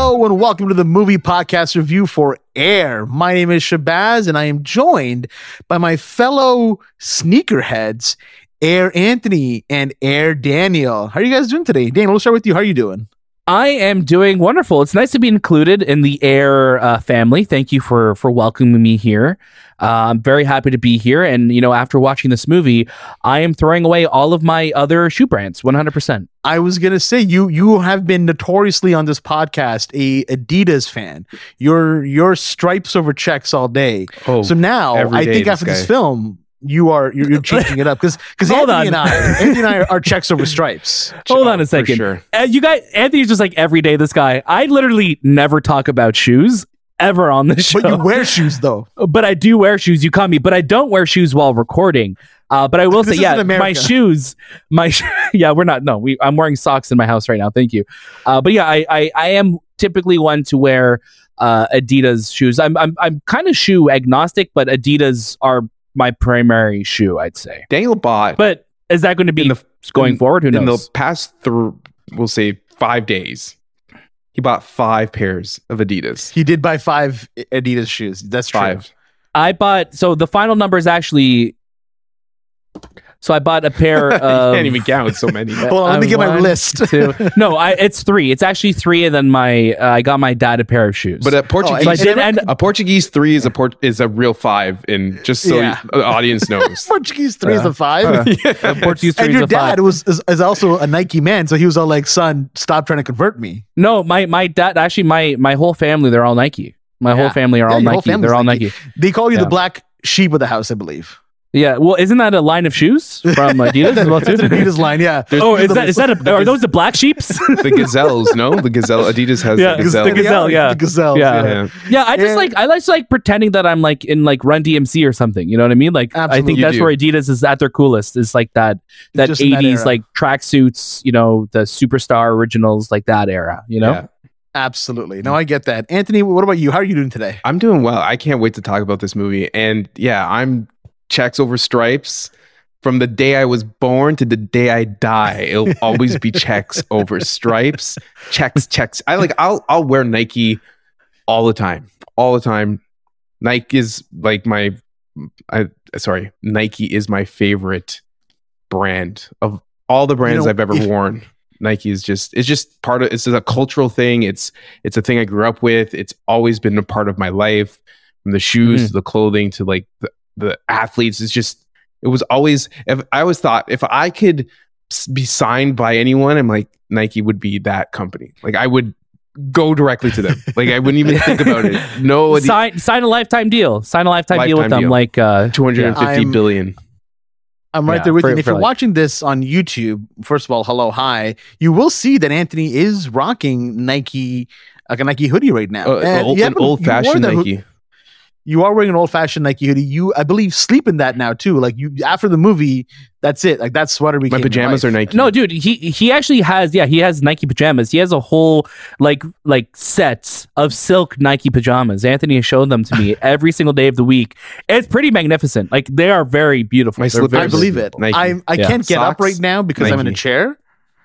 Hello and welcome to the movie podcast review for Air. My name is Shahbaz and I am joined by my fellow sneakerheads, Air Anthony and Air Daniel. How are you guys doing today? Daniel, we'll start with you. How are you doing? I am doing wonderful. It's nice to be included in the Air uh, family. Thank you for for welcoming me here. Uh, I'm very happy to be here. And you know, after watching this movie, I am throwing away all of my other shoe brands, 100. percent I was gonna say you you have been notoriously on this podcast a Adidas fan. Your your stripes over checks all day. Oh, so now I think this after this film, you are you're, you're changing it up because because Anthony on. and I Anthony and I are, are checks over stripes. Hold on a second. sure. Uh, you guys, Anthony's just like every day. This guy, I literally never talk about shoes ever on this show. But you wear shoes though. but I do wear shoes. You caught me, but I don't wear shoes while recording. Uh, but I will say, yeah, my shoes, my yeah, we're not. No, we. I'm wearing socks in my house right now. Thank you. Uh, but yeah, I, I I am typically one to wear uh, Adidas shoes. I'm I'm I'm kind of shoe agnostic, but Adidas are my primary shoe. I'd say. Daniel bought But is that going to be in the going in- forward? Who in knows? the past through we'll say five days. He bought five pairs of Adidas. He did buy five Adidas shoes. That's true. Five. I bought. So the final number is actually. So I bought a pair you of. can't even count so many. Hold on, let me Uh, get my list. two. No, I it's three. It's actually three, and then my uh, I got my dad a pair of shoes. But a Oh, Portuguese, so I did end. a Portuguese three is a port is a real five, and just so Yeah. you- the audience knows. Portuguese three is Uh, a five. uh, Yeah. Portuguese and three your is a five. dad was is, is also a Nike man, so he was all like, "Son, stop trying to convert me." No, my my dad actually my my whole family they're all Nike. My Yeah. whole family are Yeah, all Nike. They're all Nike. Nike. They call you Yeah. the black sheep of the house, I believe. Yeah. Well, isn't that a line of shoes from Adidas as well too? That's an Adidas line, yeah. Oh, is that is that a, are those the black sheeps? the gazelles, no, the gazelle. Adidas has Yeah, the it's the gazelle. gazelle, yeah. the gazelle, Yeah. Yeah. yeah, I just Yeah. like I like like pretending that I'm like in like Run DMC or something. You know what I mean? Like I think that's do. where Adidas is at their coolest. Is like that that Just in that 80s era. like tracksuits. You know the superstar originals like that era. You know. Yeah. Absolutely. No, I get that. Anthony, what about you? How are you doing today? I'm doing well. I can't wait to talk about this movie. And yeah, I'm checks over stripes. From the day I was born to the day I die, it'll always be checks over stripes. Checks, checks. I like I'll I'll wear Nike all the time. All the time. Nike is like my I sorry, Nike is my favorite brand of all the brands know, I've ever if- worn. Nike is just it's just part of it's a cultural thing. It's it's a thing I grew up with. It's always been a part of my life. From the shoes Mhm. to the clothing to like the, the athletes. is just it was always if I always thought if I could be signed by anyone, I'm like Nike would be that company. Like I would go directly to them. like I wouldn't even think about it. No sign sign a lifetime deal. Sign a lifetime, deal with them. deal. Like uh, two hundred and fifty I'm- billion. I'm right Yeah, there with for- you. And if you're like- watching this on YouTube, first of all, hello, hi. You will see that Anthony is rocking Nike, like a Nike hoodie right now. Uh, And old, an old fashioned that hoo- Nike. You are wearing an old fashioned Nike hoodie. You, I believe, sleep in that now too. Like you, after the movie, that's it. Like that sweater became My your pajamas life. are Nike. No, dude, he he actually has yeah, he has Nike pajamas. He has a whole like like sets of silk Nike pajamas. Anthony has shown them to me every single day of the week. It's pretty magnificent. Like they are very beautiful. My slippers very I believe it. Nike. I I Yeah. can't get up right now because I'm in a chair.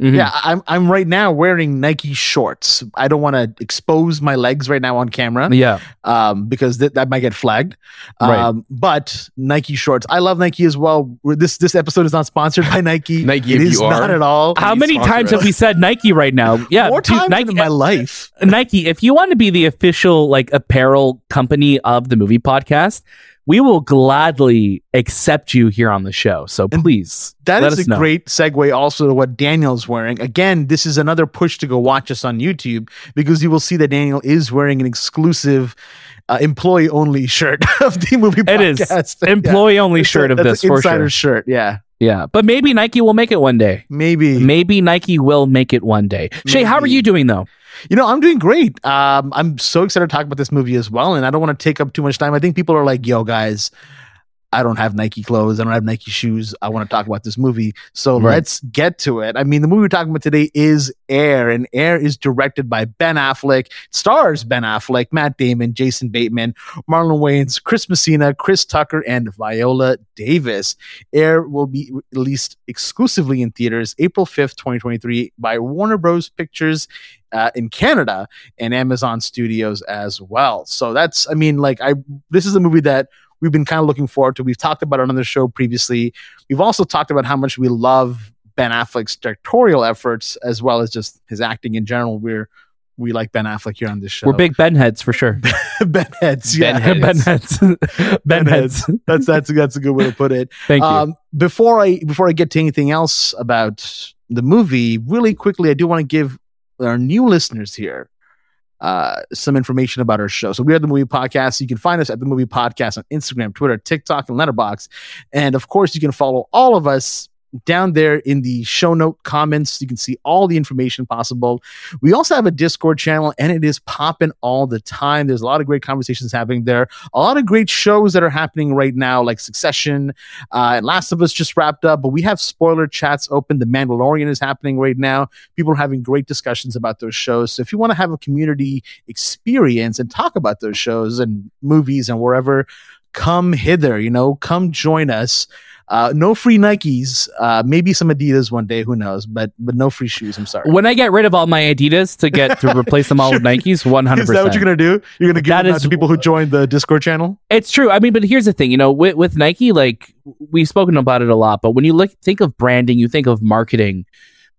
Mhm. Yeah, I'm I'm right now wearing Nike shorts. I don't want to expose my legs right now on camera. Yeah. um, because th- that might get flagged. Right. Um, but Nike shorts, I love Nike as well. We're- This this episode is not sponsored by Nike. Nike, it if is you are. not at all. How many times us. have we said Nike right now? Yeah. More times Nike, in my life. Nike, if you want to be the official like apparel company of the movie podcast, we will gladly accept you here on the show. So And please That is a know. great segue also to what Daniel's wearing. Again, this is another push to go watch us on YouTube because you will see that Daniel is wearing an exclusive uh, employee only shirt of the movie It is podcast. Yeah. employee only It's a- shirt of this for insider sure. shirt. Yeah, Yeah, but maybe Nike will make it one day. maybe. Maybe Nike will make it one day. Shay, how are you doing though? You know, I'm doing great. Um, I'm so excited to talk about this movie as well, and I don't want to take up too much time. I think people are like, "Yo, guys, I don't have Nike clothes. I don't have Nike shoes. I want to talk about this movie. So Right. let's get to it. I mean, the movie we're talking about today is Air, and Air is directed by Ben Affleck, stars Ben Affleck, Matt Damon, Jason Bateman, Marlon Wayans, Chris Messina, Chris Tucker, and Viola Davis. Air will be released exclusively in theaters April 5th, 2023 by Warner Bros. Pictures uh, in Canada and Amazon Studios as well. So that's, I mean, like, I this is a movie that we've been kind of looking forward to. We've talked about it on the show previously. We've also talked about how much we love Ben Affleck's directorial efforts as well as just his acting in general. We're we like Ben Affleck here on this show. We're big Ben heads for sure. Ben heads, yeah. Ben ben heads. ben heads. That's that's that's a good way to put it. Thank you. Um, before I before I get to anything else about the movie, really quickly, I do want to give our new listeners here uh, some information about our show. So we are the Movie Podcast. You can find us at the Movie Podcast on Instagram, Twitter, TikTok, and Letterboxd. And of course, you can follow all of us down there in the show note comments. You can see all the information possible. We also have a Discord channel, and it is popping all the time. There's a lot of great conversations happening there. A lot of great shows that are happening right now, like Succession. Uh, and Last of Us just wrapped up, but we have spoiler chats open. The Mandalorian is happening right now. People are having great discussions about those shows. So if you want to have a community experience and talk about those shows and movies and wherever, come hither. You know, come join us. Uh, no free Nikes. Uh, maybe some Adidas one day. Who knows? But but no free shoes. I'm sorry. when I get rid of all my Adidas to get to replace them all with Nikes, one hundred Is that what you're gonna do? You're gonna give That them out to people who joined the Discord channel? It's true. I mean, but here's the thing. You know, with, with Nike, like we've spoken about it a lot, but when you look think of branding, you think of marketing.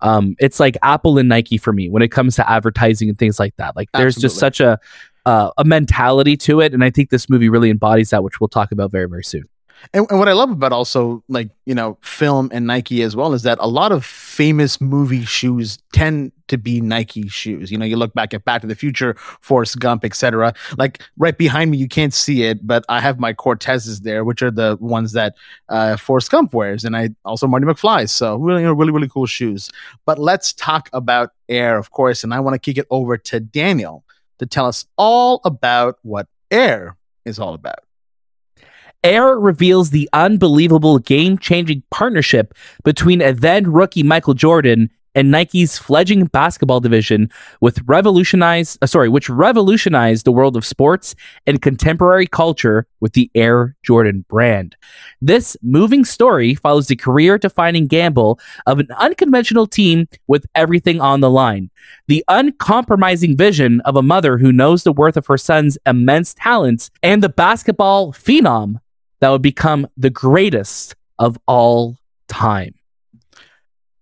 Um, it's like Apple and Nike for me when it comes to advertising and things like that. Like there's just such a uh, a mentality to it, and I think this movie really embodies that, which we'll talk about very very soon. And, and what I love about also like you know film and Nike as well is that a lot of famous movie shoes tend to be Nike shoes. You know, you look back at Back to the Future, Forrest Gump, etc. Like right behind me, you can't see it, but I have my Cortezes there, which are the ones that uh, Forrest Gump wears, and I also Marty McFly. So really, you know, really, really cool shoes. But let's talk about Air, of course, and I want to kick it over to Daniel to tell us all about what Air is all about. Air reveals the unbelievable game changing partnership between a then rookie Michael Jordan and Nike's fledgling basketball division with revolutionized uh, sorry, which revolutionized the world of sports and contemporary culture with the Air Jordan brand. This moving story follows the career defining gamble of an unconventional team with everything on the line. The uncompromising vision of a mother who knows the worth of her son's immense talents and the basketball phenom that would become the greatest of all time.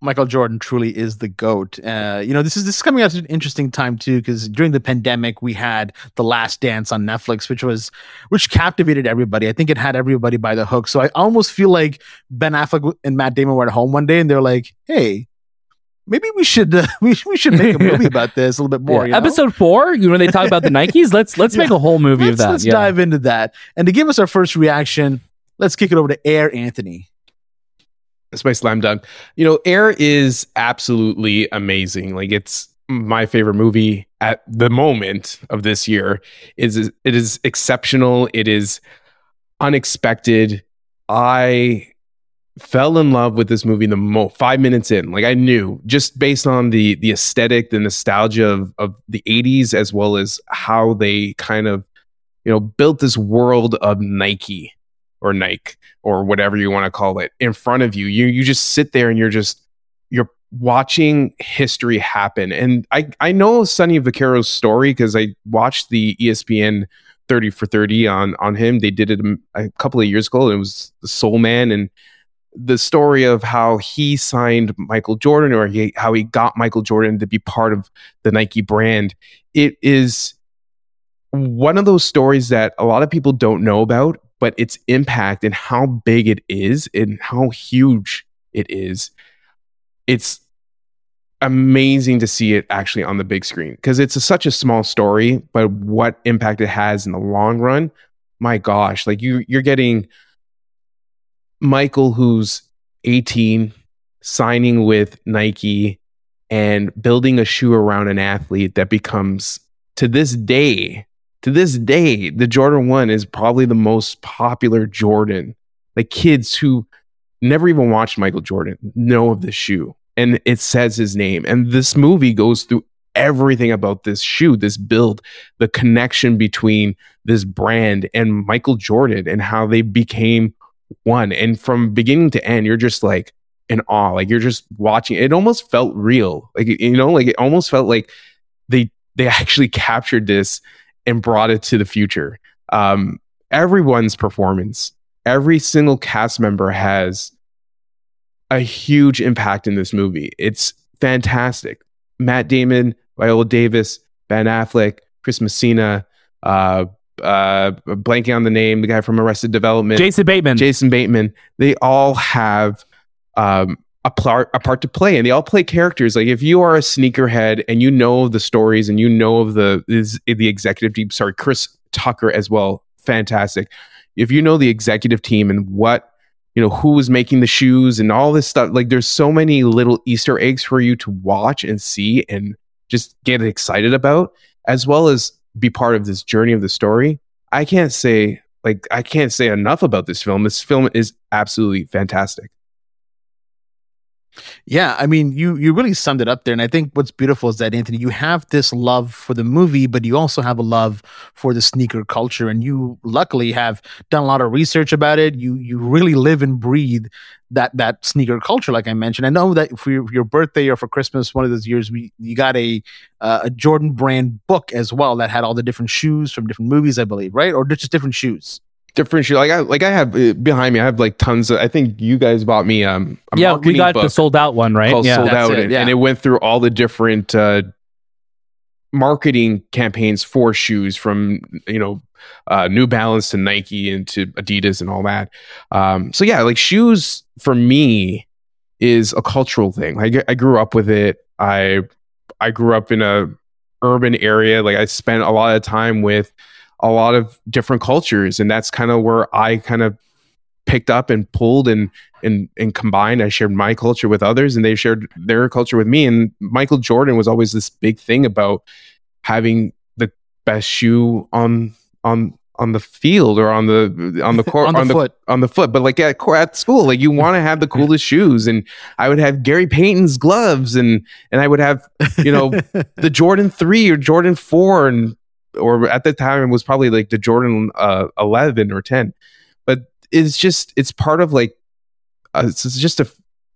Michael Jordan truly is the goat. Uh, you know, this is this is coming out at an interesting time too, because during the pandemic we had The Last Dance on Netflix, which was which captivated everybody. I think it had everybody by the hook. So I almost feel like Ben Affleck and Matt Damon were at home one day and they're like, "Hey, maybe we should uh, we, we should make a movie about this a little bit more." Yeah. you know? Episode four, you know, when they talk about the Nikes, let's let's Yeah. make a whole movie let's, of that. Let's yeah. dive into that. And to give us our first reaction, let's kick it over to Air Anthony. That's my slam dunk. You know, Air is absolutely amazing. Like it's my favorite movie at the moment of this year. Is it is exceptional. It is unexpected. I fell in love with this movie the mo 5 minutes in. Like I knew just based on the the aesthetic, the nostalgia of of the 80s as well as how they kind of you know built this world of Nike or Nike or whatever you want to call it in front of you. You you just sit there and you're just you're watching history happen. And I I know Sonny Vaccaro's story because I watched the ESPN 30 for 30 on on him. They did it a couple of years ago. It was the Sole Man and the story of how he signed Michael Jordan or he, how he got Michael Jordan to be part of the Nike brand. It is one of those stories that a lot of people don't know about, but its impact and how big it is and how huge it is. It's amazing to see it actually on the big screen because it's a, such a small story, but what impact it has in the long run, my gosh, like you you're getting Michael who's 18 signing with Nike and building a shoe around an athlete that becomes to this day to this day the Jordan 1 is probably the most popular Jordan like kids who never even watched Michael Jordan know of this shoe and it says his name. And this movie goes through everything about this shoe, this build, the connection between this brand and Michael Jordan and how they became one. And from beginning to end, you're just like in awe. Like you're just watching. It almost felt real. Like you know, like it almost felt like they they actually captured this and brought it to the future. Um, everyone's performance, every single cast member has a huge impact in this movie. It's fantastic. Matt Damon, Viola Davis, Ben Affleck, Chris Messina, uh, uh, blanking on the name, the guy from Arrested Development, Jason Bateman. Jason Bateman. They all have um, a part a part to play, and they all play characters. Like if you are a sneakerhead and you know the stories and you know of the is the executive team. Sorry, Chris Tucker as well. Fantastic. If you know the executive team and what you know who was making the shoes and all this stuff, like there's so many little Easter eggs for you to watch and see and just get excited about, as well as be part of this journey of the story. I can't say like I can't say enough about this film. This film is absolutely fantastic. Yeah, I mean, you you really summed it up there, and I think what's beautiful is that Anthony, you have this love for the movie, but you also have a love for the sneaker culture, and you luckily have done a lot of research about it. You you really live and breathe that that sneaker culture, like I mentioned. I know that for your, your birthday or for Christmas, one of those years, we you got a uh, a Jordan brand book as well that had all the different shoes from different movies, I believe, right, or just different shoes different shoe. Like I like I have uh, behind me. I have like tons of. I think you guys bought me um. A yeah, we got the sold out one, right? Yeah, sold out, it, and, yeah. and it went through all the different uh, marketing campaigns for shoes, from you know uh, New Balance to Nike and to Adidas and all that. Um, so yeah, like shoes for me is a cultural thing. I, I grew up with it. I I grew up in a urban area. Like I spent a lot of time with a lot of different cultures. And that's kind of where i kind of picked up and pulled and and and combined. I shared my culture with others and they shared their culture with me. And michael jordan was always this big thing about having the best shoe on on on the field or on the on the court on the on the foot. on the foot. But like at at school like you want to have the coolest shoes. And i would have gary payton's gloves and and i would have you know the jordan 3 or jordan 4 and or at the time it was probably like the jordan uh, 11 or 10 but it's just it's part of like uh, it's just a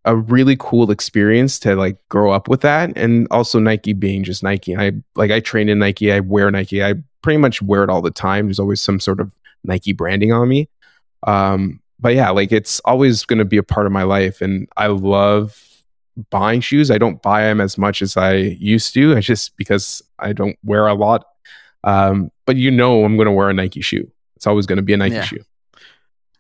a really cool experience to like grow up with that. And also nike being just nike. I like i train in nike. I wear nike. I pretty much wear it all the time. There's always some sort of nike branding on me. Um but yeah like it's always going to be a part of my life. And i love buying shoes. I don't buy them as much as i used to. It's just because i don't wear a lot um but you know i'm going to wear a nike shoe it's always going to be a nike Yeah. shoe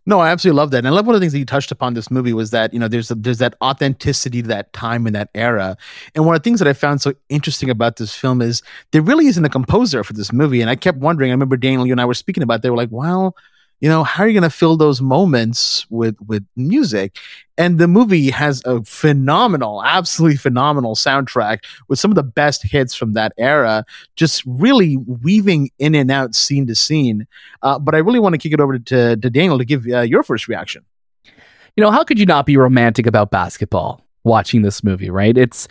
No, I absolutely love that. And I love one of the things that you touched upon this movie was that, you know, there's a, there's that authenticity to that time and that era. And one of the things that I found so interesting about this film is there really isn't a composer for this movie. And I kept wondering, I remember Daniel, you and I were speaking about, it, they were like, well, you know, how are you going to fill those moments with with music? And the movie has a phenomenal, absolutely phenomenal soundtrack with some of the best hits from that era, just really weaving in and out scene to scene. Uh, but I really want to kick it over to, to Daniel to give uh, your first reaction. you know, how could you not be romantic about basketball watching this movie, right? It's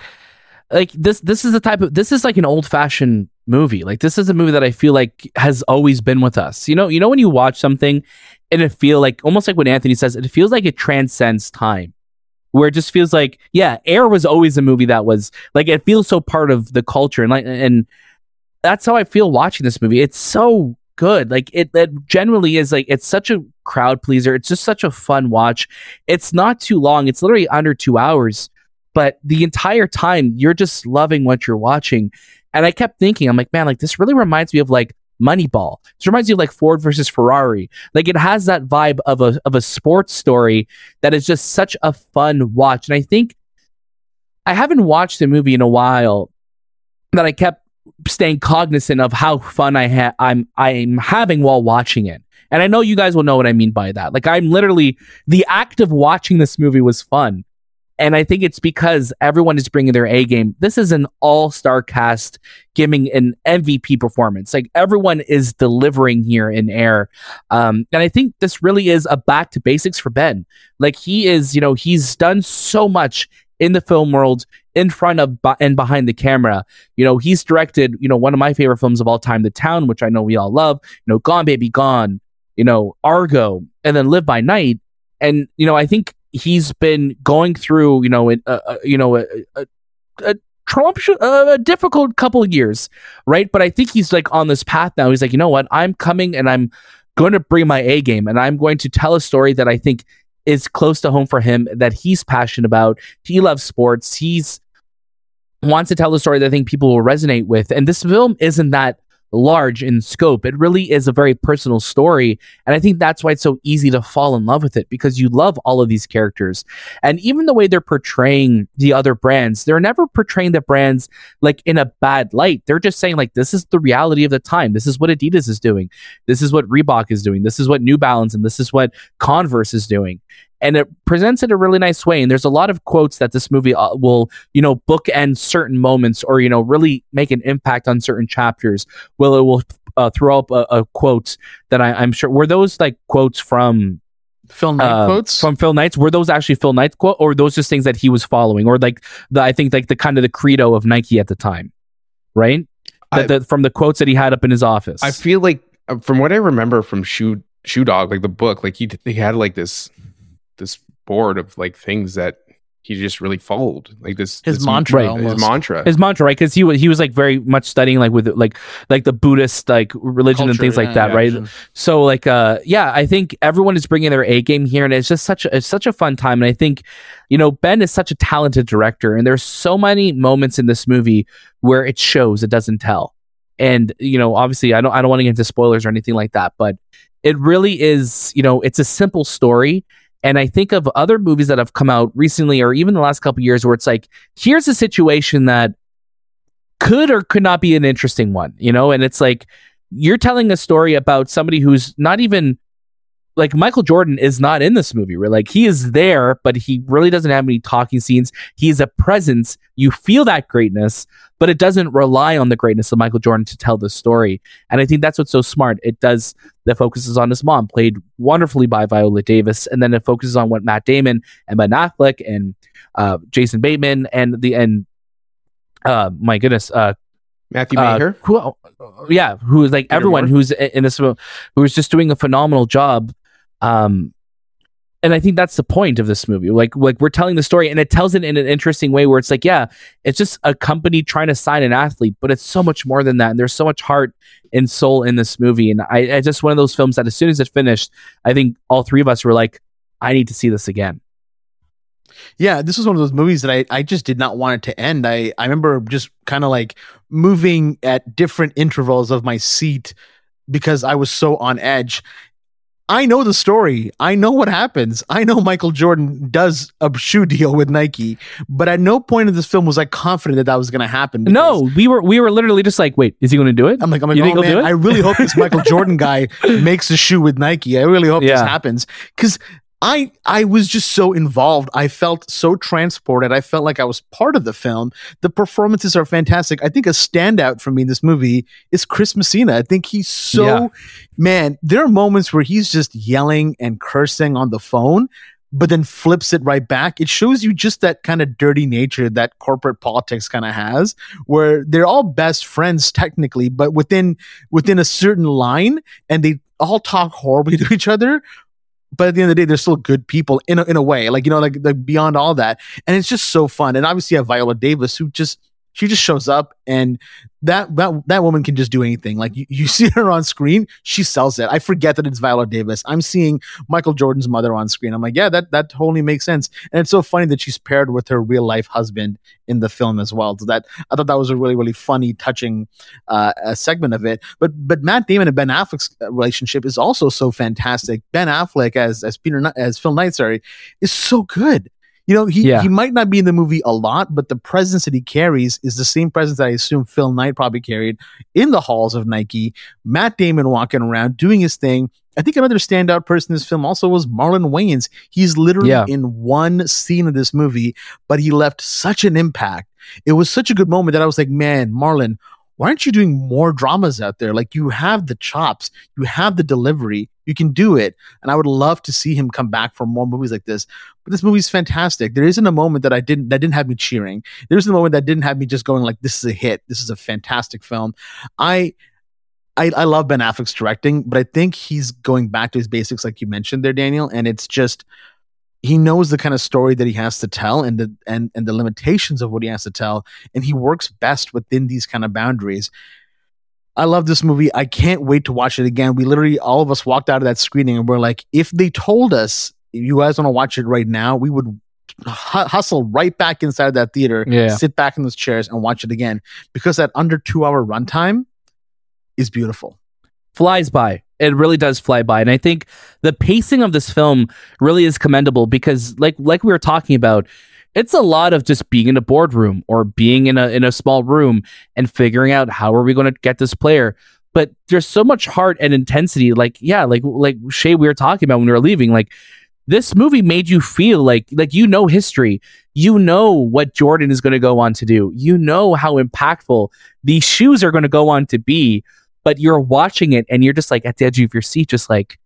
like this this is the type of this is like an old fashioned movie. Like this is a movie that I feel like has always been with us. You know, you know when you watch something and it feel like almost like what Anthony says, it feels like it transcends time. Where it just feels like, yeah, Air was always a movie that was like it feels so part of the culture and like and that's how I feel watching this movie. It's so good. Like it, it generally is like it's such a crowd pleaser. It's just such a fun watch. It's not too long. It's literally under two hours, but the entire time you're just loving what you're watching. And I kept thinking, I'm like, man, like this really reminds me of like Moneyball. This reminds me of like Ford versus Ferrari. Like it has that vibe of a of a sports story that is just such a fun watch. And I think I haven't watched the movie in a while that I kept staying cognizant of how fun I ha- I'm I'm having while watching it. And I know you guys will know what I mean by that. Like I'm literally the act of watching this movie was fun. And I think it's because everyone is bringing their A game. This is an all star cast giving an MVP performance. Like everyone is delivering here in air. Um, and I think this really is a back to basics for Ben. Like he is, you know, he's done so much in the film world in front of and behind the camera. You know, he's directed, you know, one of my favorite films of all time, The Town, which I know we all love, you know, Gone Baby Gone, you know, Argo, and then Live by Night. And, you know, I think he's been going through, you know, uh, uh, you know, a, a, a a difficult couple of years, right? But I think he's like on this path now. He's like, you know what? I'm coming and I'm going to bring my A game and I'm going to tell a story that I think is close to home for him that he's passionate about. He loves sports. He's wants to tell a story that I think people will resonate with. And this film isn't that large in scope. It really is a very personal story. And I think that's why it's so easy to fall in love with it because you love all of these characters. And even the way they're portraying the other brands, they're never portraying the brands like in a bad light. They're just saying, like, this is the reality of the time. This is what Adidas is doing. This is what Reebok is doing. This is what New Balance and this is what Converse is doing and it presents it a really nice way. And there's a lot of quotes that this movie uh, will, you know, bookend certain moments or you know really make an impact on certain chapters. Will it will uh, throw up a, a quote that I, am sure were those like quotes from Phil Knight uh, quotes from Phil Knight's. Were those actually Phil Knight's quote, or those just things that he was following, or like the I think like the kind of the credo of Nike at the time, right? I, the, the, from the quotes that he had up in his office. I feel like uh, from what I remember from Shoe Shoe Dog, like the book, like he he had like this this board of like things that he just really followed like this his this, mantra right, his mantra. His mantra right because he was he was like very much studying like with like like the buddhist like religion Culture, and things like that yeah, right? yeah. so like uh yeah i think everyone is bringing their a game here and it's just such a it's such a fun time and i think you know ben is such a talented director and there's so many moments in this movie where it shows it doesn't tell. And you know obviously i don't i don't want to get into spoilers or anything like that but it really is you know it's a simple story and I think of other movies that have come out recently or even the last couple years where it's like, here's a situation that could or could not be an interesting one, you know? And it's like, you're telling a story about somebody who's not even like Michael Jordan is not in this movie. Like he is there, but he really doesn't have any talking scenes. He's a presence. You feel that greatness, but it doesn't rely on the greatness of Michael Jordan to tell the story. And I think that's what's so smart. It does that focuses on his mom, played wonderfully by Viola Davis, and then it focuses on what Matt Damon and Ben Affleck and uh, Jason Bateman and the and uh, my goodness, uh, Matthew Baker. Uh, who, yeah, who is like Peter everyone Moore. who's in this who is just doing a phenomenal job um, and I think that's the point of this movie. Like, like we're telling the story, and it tells it in an interesting way where it's like, yeah, it's just a company trying to sign an athlete, but it's so much more than that. And there's so much heart and soul in this movie. And I, I just one of those films that as soon as it finished, I think all three of us were like, I need to see this again. Yeah, this was one of those movies that I, I just did not want it to end. I, I remember just kind of like moving at different intervals of my seat because I was so on edge. I know the story. I know what happens. I know Michael Jordan does a shoe deal with Nike, but at no point in this film was I confident that that was going to happen. No, we were we were literally just like, wait, is he going to do it? I'm like, I'm like, oh, man, I really hope this Michael Jordan guy makes a shoe with Nike. I really hope yeah. this happens because I I was just so involved. I felt so transported. I felt like I was part of the film. The performances are fantastic. I think a standout for me in this movie is Chris Messina. I think he's so yeah. man, there are moments where he's just yelling and cursing on the phone, but then flips it right back. It shows you just that kind of dirty nature that corporate politics kind of has, where they're all best friends technically, but within within a certain line, and they all talk horribly to each other but at the end of the day, they're still good people in a, in a way, like you know, like like beyond all that, and it's just so fun. And obviously, you have Viola Davis, who just she just shows up and that that that woman can just do anything. Like you, you see her on screen she sells it. I forget that it's viola davis. I'm seeing michael jordan's mother on screen. I'm like yeah that that totally makes sense. And it's so funny that she's paired with her real life husband in the film as well. So that i thought that was a really really funny touching uh, segment of it. But but matt damon and ben affleck's relationship is also so fantastic. Ben affleck as as peter as phil knight sorry is so good you know, he, yeah. he might not be in the movie a lot, but the presence that he carries is the same presence that I assume Phil Knight probably carried in the halls of Nike. Matt Damon walking around doing his thing. I think another standout person in this film also was Marlon Wayans. He's literally Yeah. in one scene of this movie, but he left such an impact. It was such a good moment that I was like, man, Marlon, why aren't you doing more dramas out there? Like you have the chops, you have the delivery, you can do it. And I would love to see him come back for more movies like this. But this movie's fantastic. There isn't a moment that I didn't that didn't have me cheering. There isn't a moment that didn't have me just going like, this is a hit. This is a fantastic film. I I, I love Ben Affleck's directing, but I think he's going back to his basics, like you mentioned there, Daniel. And it's just he knows the kind of story that he has to tell and the and and the limitations of what he has to tell, and he works best within these kind of boundaries. I love this movie. I can't wait to watch it again. We literally all of us walked out of that screening and we're like, if they told us you guys want to watch it right now, we would hustle right back inside of that theater, Yeah. sit back in those chairs and watch it again because that under two hour runtime is beautiful. flies by. It really does fly by, and I think the pacing of this film really is commendable because, like, like we were talking about, it's a lot of just being in a boardroom or being in a in a small room and figuring out how are we going to get this player. But there's so much heart and intensity. Like, yeah, like like Shay, we were talking about when we were leaving. Like, this movie made you feel like like you know history. You know what Jordan is going to go on to do. You know how impactful these shoes are going to go on to be but you're watching it and you're just like at the edge of your seat, just like,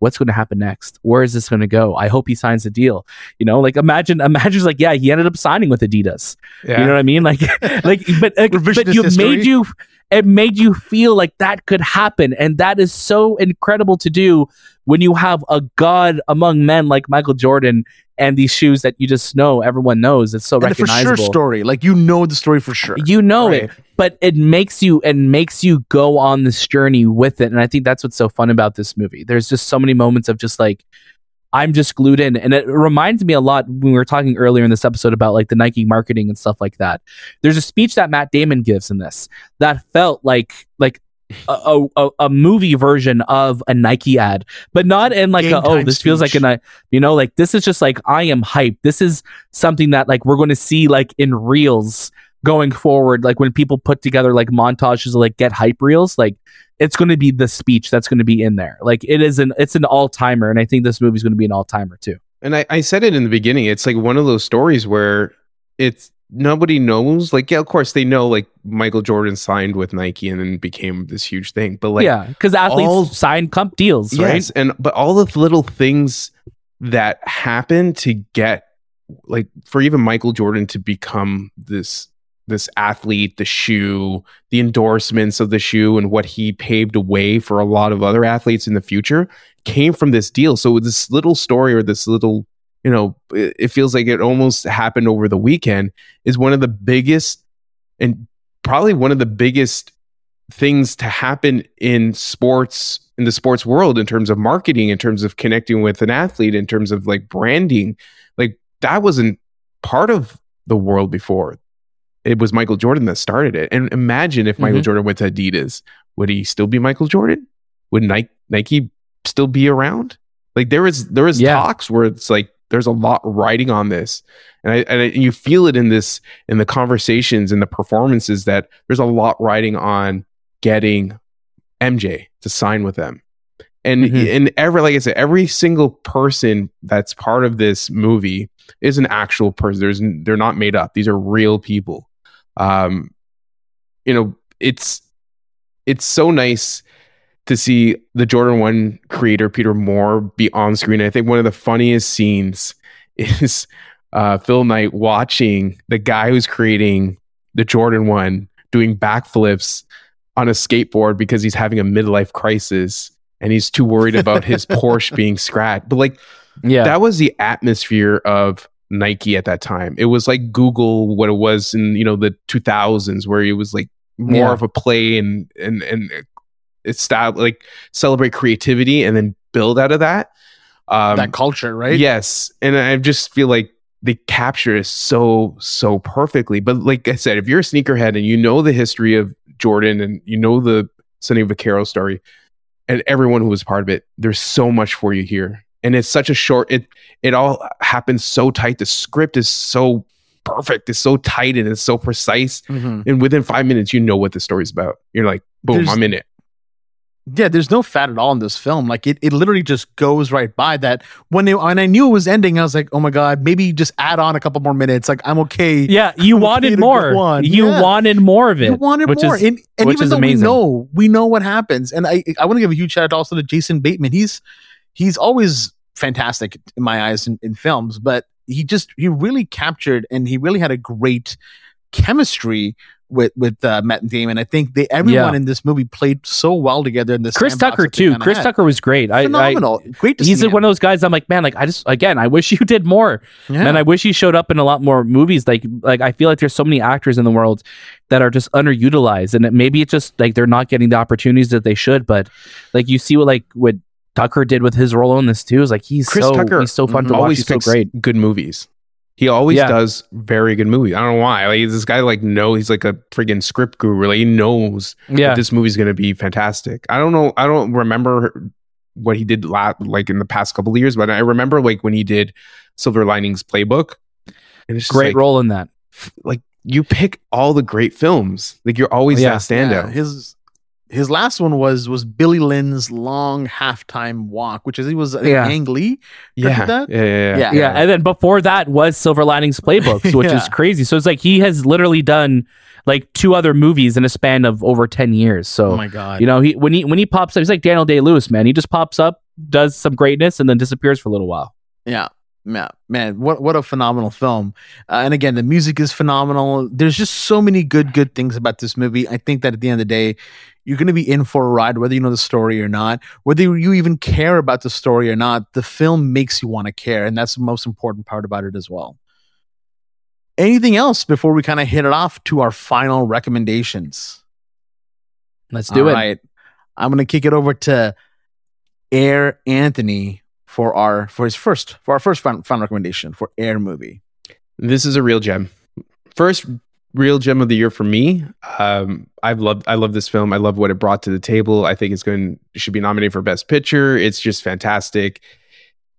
what's going to happen next? Where is this going to go? I hope he signs a deal. You know, like imagine, imagine like, yeah, he ended up signing with Adidas. Yeah. You know what I mean? Like, like, but, like, but you history. made you, it made you feel like that could happen. And that is so incredible to do when you have a god among men like Michael Jordan and these shoes that you just know, everyone knows. It's so And a for sure story. Like you know the story for sure. you know it but it makes you and makes you go on this journey with it and i think that's what's so fun about this movie there's just so many moments of just like i'm just glued in and it reminds me a lot when we were talking earlier in this episode about like the nike marketing and stuff like that there's a speech that matt damon gives in this that felt like like a, a, a movie version of a Nike ad, but not in like a, oh, this feels like speech. a, you know, like this is just like, I am hyped. This is something that like we're going to see like in reels going forward. Like when people put together like montages of like get hype reels, like it's going to be the speech that's going to be in there. Like it is an, it's an all timer. And I think this movie's going to be an all timer too. And I, I said it in the beginning. It's like one of those stories where it's nobody knows. Like, yeah, of course they know. Like Michael Jordan signed with Nike and then became this huge thing. But like, yeah. Cause athletes all- sign comp deals, right? yes, and but all the little things that happen to get like for even Michael Jordan to become this this athlete, the shoe, the endorsements of the shoe, and what he paved a way for a lot of other athletes in the future came from this deal. So this little story or this little, you know, it, it feels like it almost happened over the weekend is one of the biggest and probably one of the biggest things to happen in sports in the sports world in terms of marketing in terms of connecting with an athlete in terms of like branding. Like that wasn't part of the world before. It was michael jordan that started it. And imagine if michael Mhm. jordan went to adidas would he still be michael jordan? Would nike nike still be around? Like there is there is Yeah. talks where it's like there's a lot riding on this and I, and I, you feel it in this in the conversations and the performances that there's a lot riding on getting MJ to sign with them. And Mhm. and every like I said, every single person that's part of this movie is an actual person. There's they're not made up. These are real people. Um, you know, it's it's so nice to see the Jordan One creator Peter Moore be on screen. I think one of the funniest scenes is uh, Phil Knight watching the guy who's creating the Jordan One doing backflips on a skateboard because he's having a midlife crisis and he's too worried about his Porsche being scratched. But like Yeah. that was the atmosphere of Nike at that time. It was like Google what it was in you know the 2000s where it was like more Yeah. of a play and and and it's style like celebrate creativity and then build out of that. Um, that culture, right? Yes, and I just feel like they capture it so so perfectly. But like I said, if you're a sneakerhead and you know the history of Jordan and you know the Sonny Vaccaro story and everyone who was part of it, there's so much for you here. And it's such a short. It it all happens so tight. The script is so perfect. It's so tight and it's so precise. Mhm. And within five minutes, you know what the story's about. You're like, boom, There's- I'm in it. Yeah, there's no fat at all in this film. Like it, it literally just goes right by that. When they, when I knew it was ending, I was like, oh my god, maybe just add on a couple more minutes. Like I'm okay. Yeah, you I'm wanted go more. You Yeah. wanted more of it. You wanted which more, Is, and, and which even is though amazing. we know we know what happens, and I I want to give a huge shout out also to Jason Bateman. He's he's always fantastic in my eyes in, in films, but he just he really captured and he really had a great chemistry with with uh, Matt and Damon. I think they everyone Yeah. in this movie played so well together. In this Chris Tucker too. Chris had. Tucker was great. I, I phenomenal, great to he's see one of those guys. I'm like, man, like I just again, I wish you did more. him. Yeah. Man, I wish he showed up in a lot more movies. Like, like I feel like there's so many actors in the world that are just underutilized, and it, maybe it's just like they're not getting the opportunities that they should. But like you see what like what Tucker did with his role in this too is like he's Chris so Tucker he's so fun to watch. always He's so great. good movies. He always Yeah. does very good movies. I don't know why. Like this guy, like know he's like a friggin' script guru. Like he knows Yeah, that this movie's gonna be fantastic. I don't know. I don't remember what he did la- like in the past couple of years, but I remember like when he did Silver Linings Playbook. And it's great like, role in that. Like you pick all the great films. Like you're always Yeah. that standout. Yeah, his his last one was was Billy Lynn's long halftime walk, which is he was I Yeah. Ang Lee. Yeah. Correct that? yeah, yeah, yeah, Yeah. Yeah, and then before that was Silver Linings Playbook, which Yeah. is crazy. So it's like he has literally done like two other movies in a span of over ten years. So Oh my god! You know, he when he when he pops up, he's like Daniel Day Lewis, man. He just pops up, does some greatness, and then disappears for a little while. Yeah. Yeah, man, what what a phenomenal film! Uh, and again, the music is phenomenal. There's just so many good good things about this movie. I think that at the end of the day, you're going to be in for a ride, whether you know the story or not, whether you even care about the story or not. The film makes you want to care, and that's the most important part about it as well. Anything else before we kind of hit it off to our final recommendations? Let's do All it. right. I'm going to kick it over to Air Anthony for our for his first for our first fun, fun recommendation for Air movie. This is a real gem. First real gem of the year for me. Um, I've loved I love this film. I love what it brought to the table. I think it's going it should be nominated for best picture. It's just fantastic.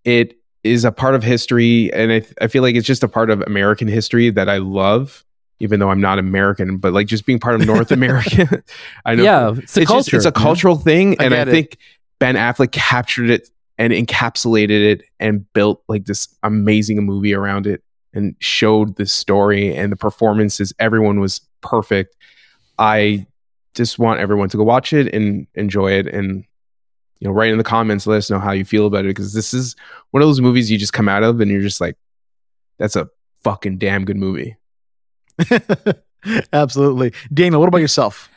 It is a part of history and I, I feel like it's just a part of American history that I love even though I'm not American, but like just being part of North America. I know Yeah, it's a it's culture. just it's a cultural thing and I get it. think Ben Affleck captured it and encapsulated it and built like this amazing movie around it and showed the story and the performances everyone was perfect I just want everyone to go watch it and enjoy it and you know write in the comments let us know how you feel about it because this is one of those movies you just come out of and you're just like that's a fucking damn good movie Absolutely, Daniel. What about yourself?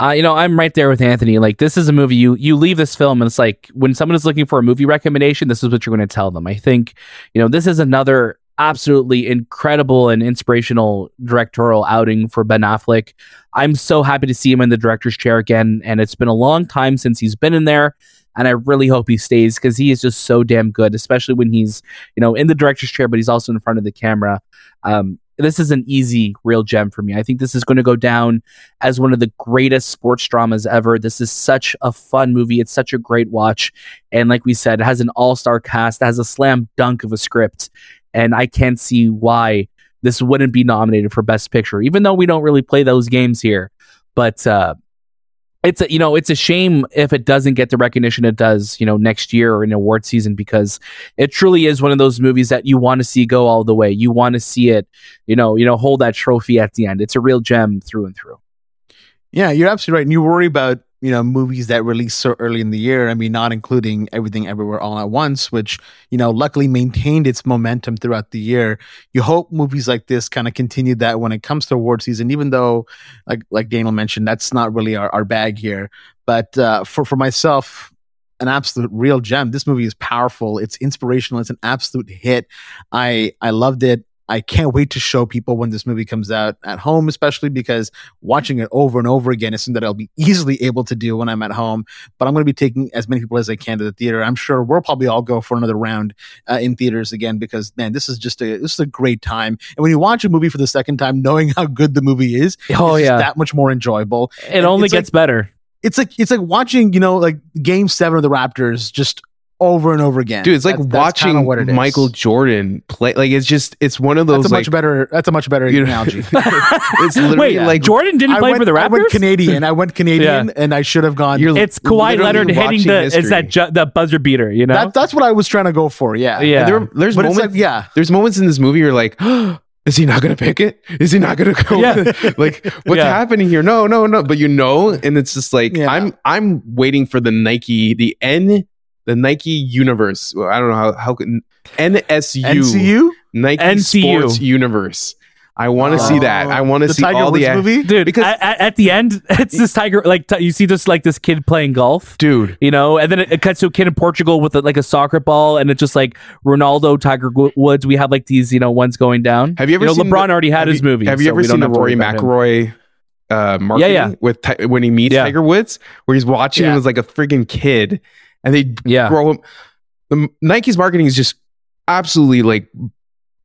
Uh, you know, I'm right there with Anthony. Like, this is a movie you you leave this film, and it's like when someone is looking for a movie recommendation, this is what you're going to tell them. I think, you know, this is another absolutely incredible and inspirational directorial outing for Ben Affleck. I'm so happy to see him in the director's chair again, and it's been a long time since he's been in there. And I really hope he stays because he is just so damn good, especially when he's, you know, in the director's chair, but he's also in front of the camera. Um, this is an easy, real gem for me. I think this is going to go down as one of the greatest sports dramas ever. This is such a fun movie. It's such a great watch. And like we said, it has an all star cast, it has a slam dunk of a script. And I can't see why this wouldn't be nominated for Best Picture, even though we don't really play those games here. But uh, it's a, you know it's a shame if it doesn't get the recognition it does you know next year or in award season because it truly is one of those movies that you want to see go all the way. You want to see it you know you know hold that trophy at the end. It's a real gem through and through. Yeah, you're absolutely right. And you worry about you know movies that release so early in the year. I mean, not including Everything Everywhere All at Once, which you know luckily maintained its momentum throughout the year. You hope movies like this kind of continue that when it comes to award season, even though, like like Daniel mentioned, that's not really our, our bag here. But uh, for for myself. An absolute real gem. This movie is powerful. It's inspirational. It's an absolute hit. I I loved it. I can't wait to show people when this movie comes out at home, especially because watching it over and over again is something that I'll be easily able to do when I'm at home. But I'm going to be taking as many people as I can to the theater. I'm sure we'll probably all go for another round uh, in theaters again because man, this is just a this is a great time. And when you watch a movie for the second time, knowing how good the movie is, oh it's just yeah that much more enjoyable. it only it's like- gets better It's like it's like watching you know like Game Seven of the Raptors just over and over again. Dude, it's like That's- that's watching what it is. Michael Jordan play. Like it's just it's one of those That's a like much better. That's a much better You know, analogy. it's literally Wait, like Jordan didn't I play went, for the I went Raptors. Canadian. I went Canadian, and I should have gone. You're It's Kawhi Leonard hitting watching the it's that ju- the buzzer beater. You know. that, that's what I was trying to go for. Yeah, yeah. There, there's But moments like, yeah, there's moments in this movie you're like, is he not gonna pick it? Is he not gonna go? Yeah. Like, what's Yeah. happening here? No, no, no. But you know, and it's just like Yeah. I'm I'm waiting for the Nike, the N the Nike universe. Well, I don't know how how can NSU NCU, Nike NCU. Sports Universe. I want to see that. I want to see Tiger all Woods the movie. Dude, because- at, at- at the end, it's this tiger. Like t- you see this like this kid playing golf. dude. you know, and then it, it cuts to a kid in Portugal with a, like a soccer ball, and it's just like Ronaldo, Tiger Woods. We have like these, you know, ones going down. Have you ever know, seen LeBron the- already had his you- movie. Have you so ever seen the have to worry Rory about. McIlroy uh, marketing yeah. with Ti- when he meets Yeah. Tiger Woods, where he's watching Yeah. him as like a freaking kid, and they Yeah, grow him. The Nike's marketing is just absolutely like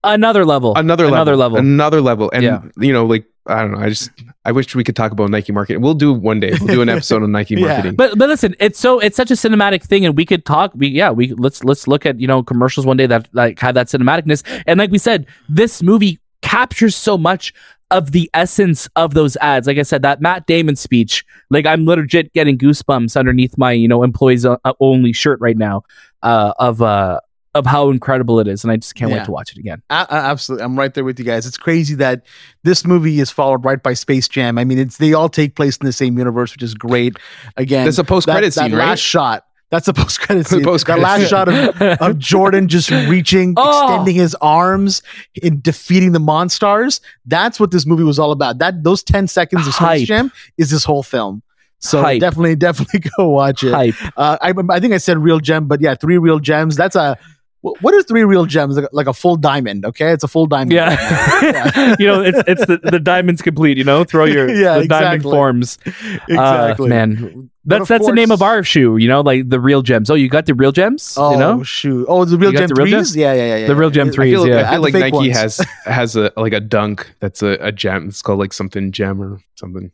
another level, another level, another level. another level, and Yeah. you know, like I don't know. I just I wish we could talk about Nike marketing. We'll do one day. We'll do an episode on Nike Yeah. marketing. But but listen, it's so it's such a cinematic thing, and we could talk. We yeah, we let's let's look at you know commercials one day that like have that cinematicness, and like we said, this movie captures so much of the essence of those ads. Like I said, that Matt Damon speech, like I'm legit getting goosebumps underneath my you know employees only shirt right now, uh, of uh of how incredible it is, and I just can't Yeah. wait to watch it again. A- a- absolutely, I'm right there with you guys. It's crazy that this movie is followed right by Space Jam. I mean, it's they all take place in the same universe, which is great. Again, That's a post that, credit that scene, last shot. That's the post credit scene. that post-credit last shot of, of Jordan just reaching, Oh. extending his arms in defeating the monsters. That's what this movie was all about. That those ten seconds of. Space Jam is this whole film. So Hype. definitely, definitely go watch it. Uh, I, I think I said real gem, but yeah, three real gems. That's a what are three real gems? Like, like a full diamond. Okay, it's a full diamond. Yeah, you know, it's it's the, the diamond's complete. You know, throw your Yeah, the diamond exactly. forms. exactly. Uh, man, But that's of that's the name of our shoe. You know, like the real gems. Oh, you got the real gems. Oh you know, shoot! Oh, the real You gem the real threes. gems? Yeah, yeah, yeah, yeah. The real gem yeah. I feel, yeah. I feel The like Nike ones. has has a like a dunk that's a, a gem. It's called like something gem or something.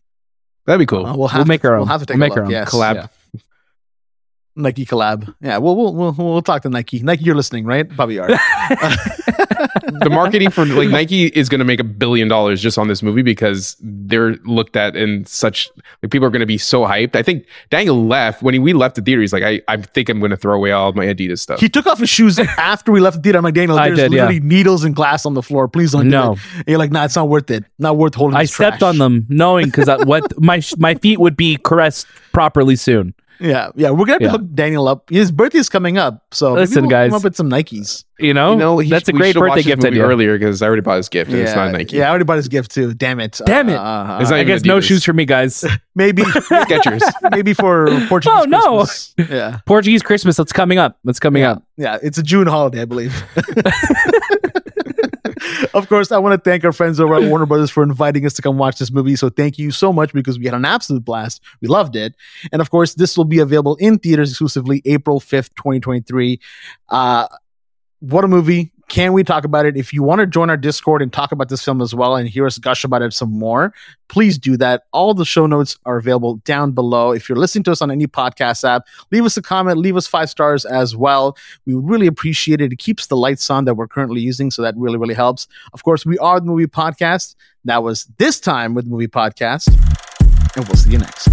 That'd be cool. Uh, we'll, have We'll make to, our We'll own. have to take We'll a make our own. Yes. Collab. Yeah. Nike collab. Yeah, we'll, we'll we'll we'll talk to Nike. Nike, you're listening, right? Probably are. the marketing for like Nike is going to make a billion dollars just on this movie because they're looked at in such like people are going to be so hyped. I think Daniel left when he, we left the theater. He's like, I, I think I'm going to throw away all my Adidas stuff. he took off his shoes after we left the theater. I'm like, Daniel, I there's did, yeah. literally needles and glass on the floor. Please don't. do No. it." You're like, nah, it's not worth it. Not worth holding. I stepped trash." on them, knowing because what my my feet would be caressed properly soon. Yeah, yeah. We're gonna have Yeah. hook Daniel up. His birthday's coming up, so maybe Listen, we'll guys. come up with some Nikes. You know, you know, he- that's a great birthday gift movie idea. earlier because I already bought his gift and yeah, it's not Nike. Yeah, I already bought his gift too. Damn it. Damn it. Uh, It's not I guess no shoes for me, guys. maybe Skechers. maybe for Portuguese Oh, no. Christmas. Yeah. Portuguese Christmas. That's coming up. That's coming yeah. up. Yeah, it's a June holiday, I believe. of course, I want to thank our friends over at Warner Brothers for inviting us to come watch this movie. So thank you so much because we had an absolute blast. We loved it. And of course, this will be available in theaters exclusively April 5th, 2023. Uh, what a movie. Can we talk about it? If you want to join our Discord and talk about this film as well and hear us gush about it some more, please do that. All the show notes are available down below. If you're listening to us on any podcast app, leave us a comment, leave us five stars as well. We really appreciate it. It keeps the lights on that we're currently using, so that really, really helps. Of course, we are the Movie Podcast. That was This Time with Movie Podcast, and we'll see you next.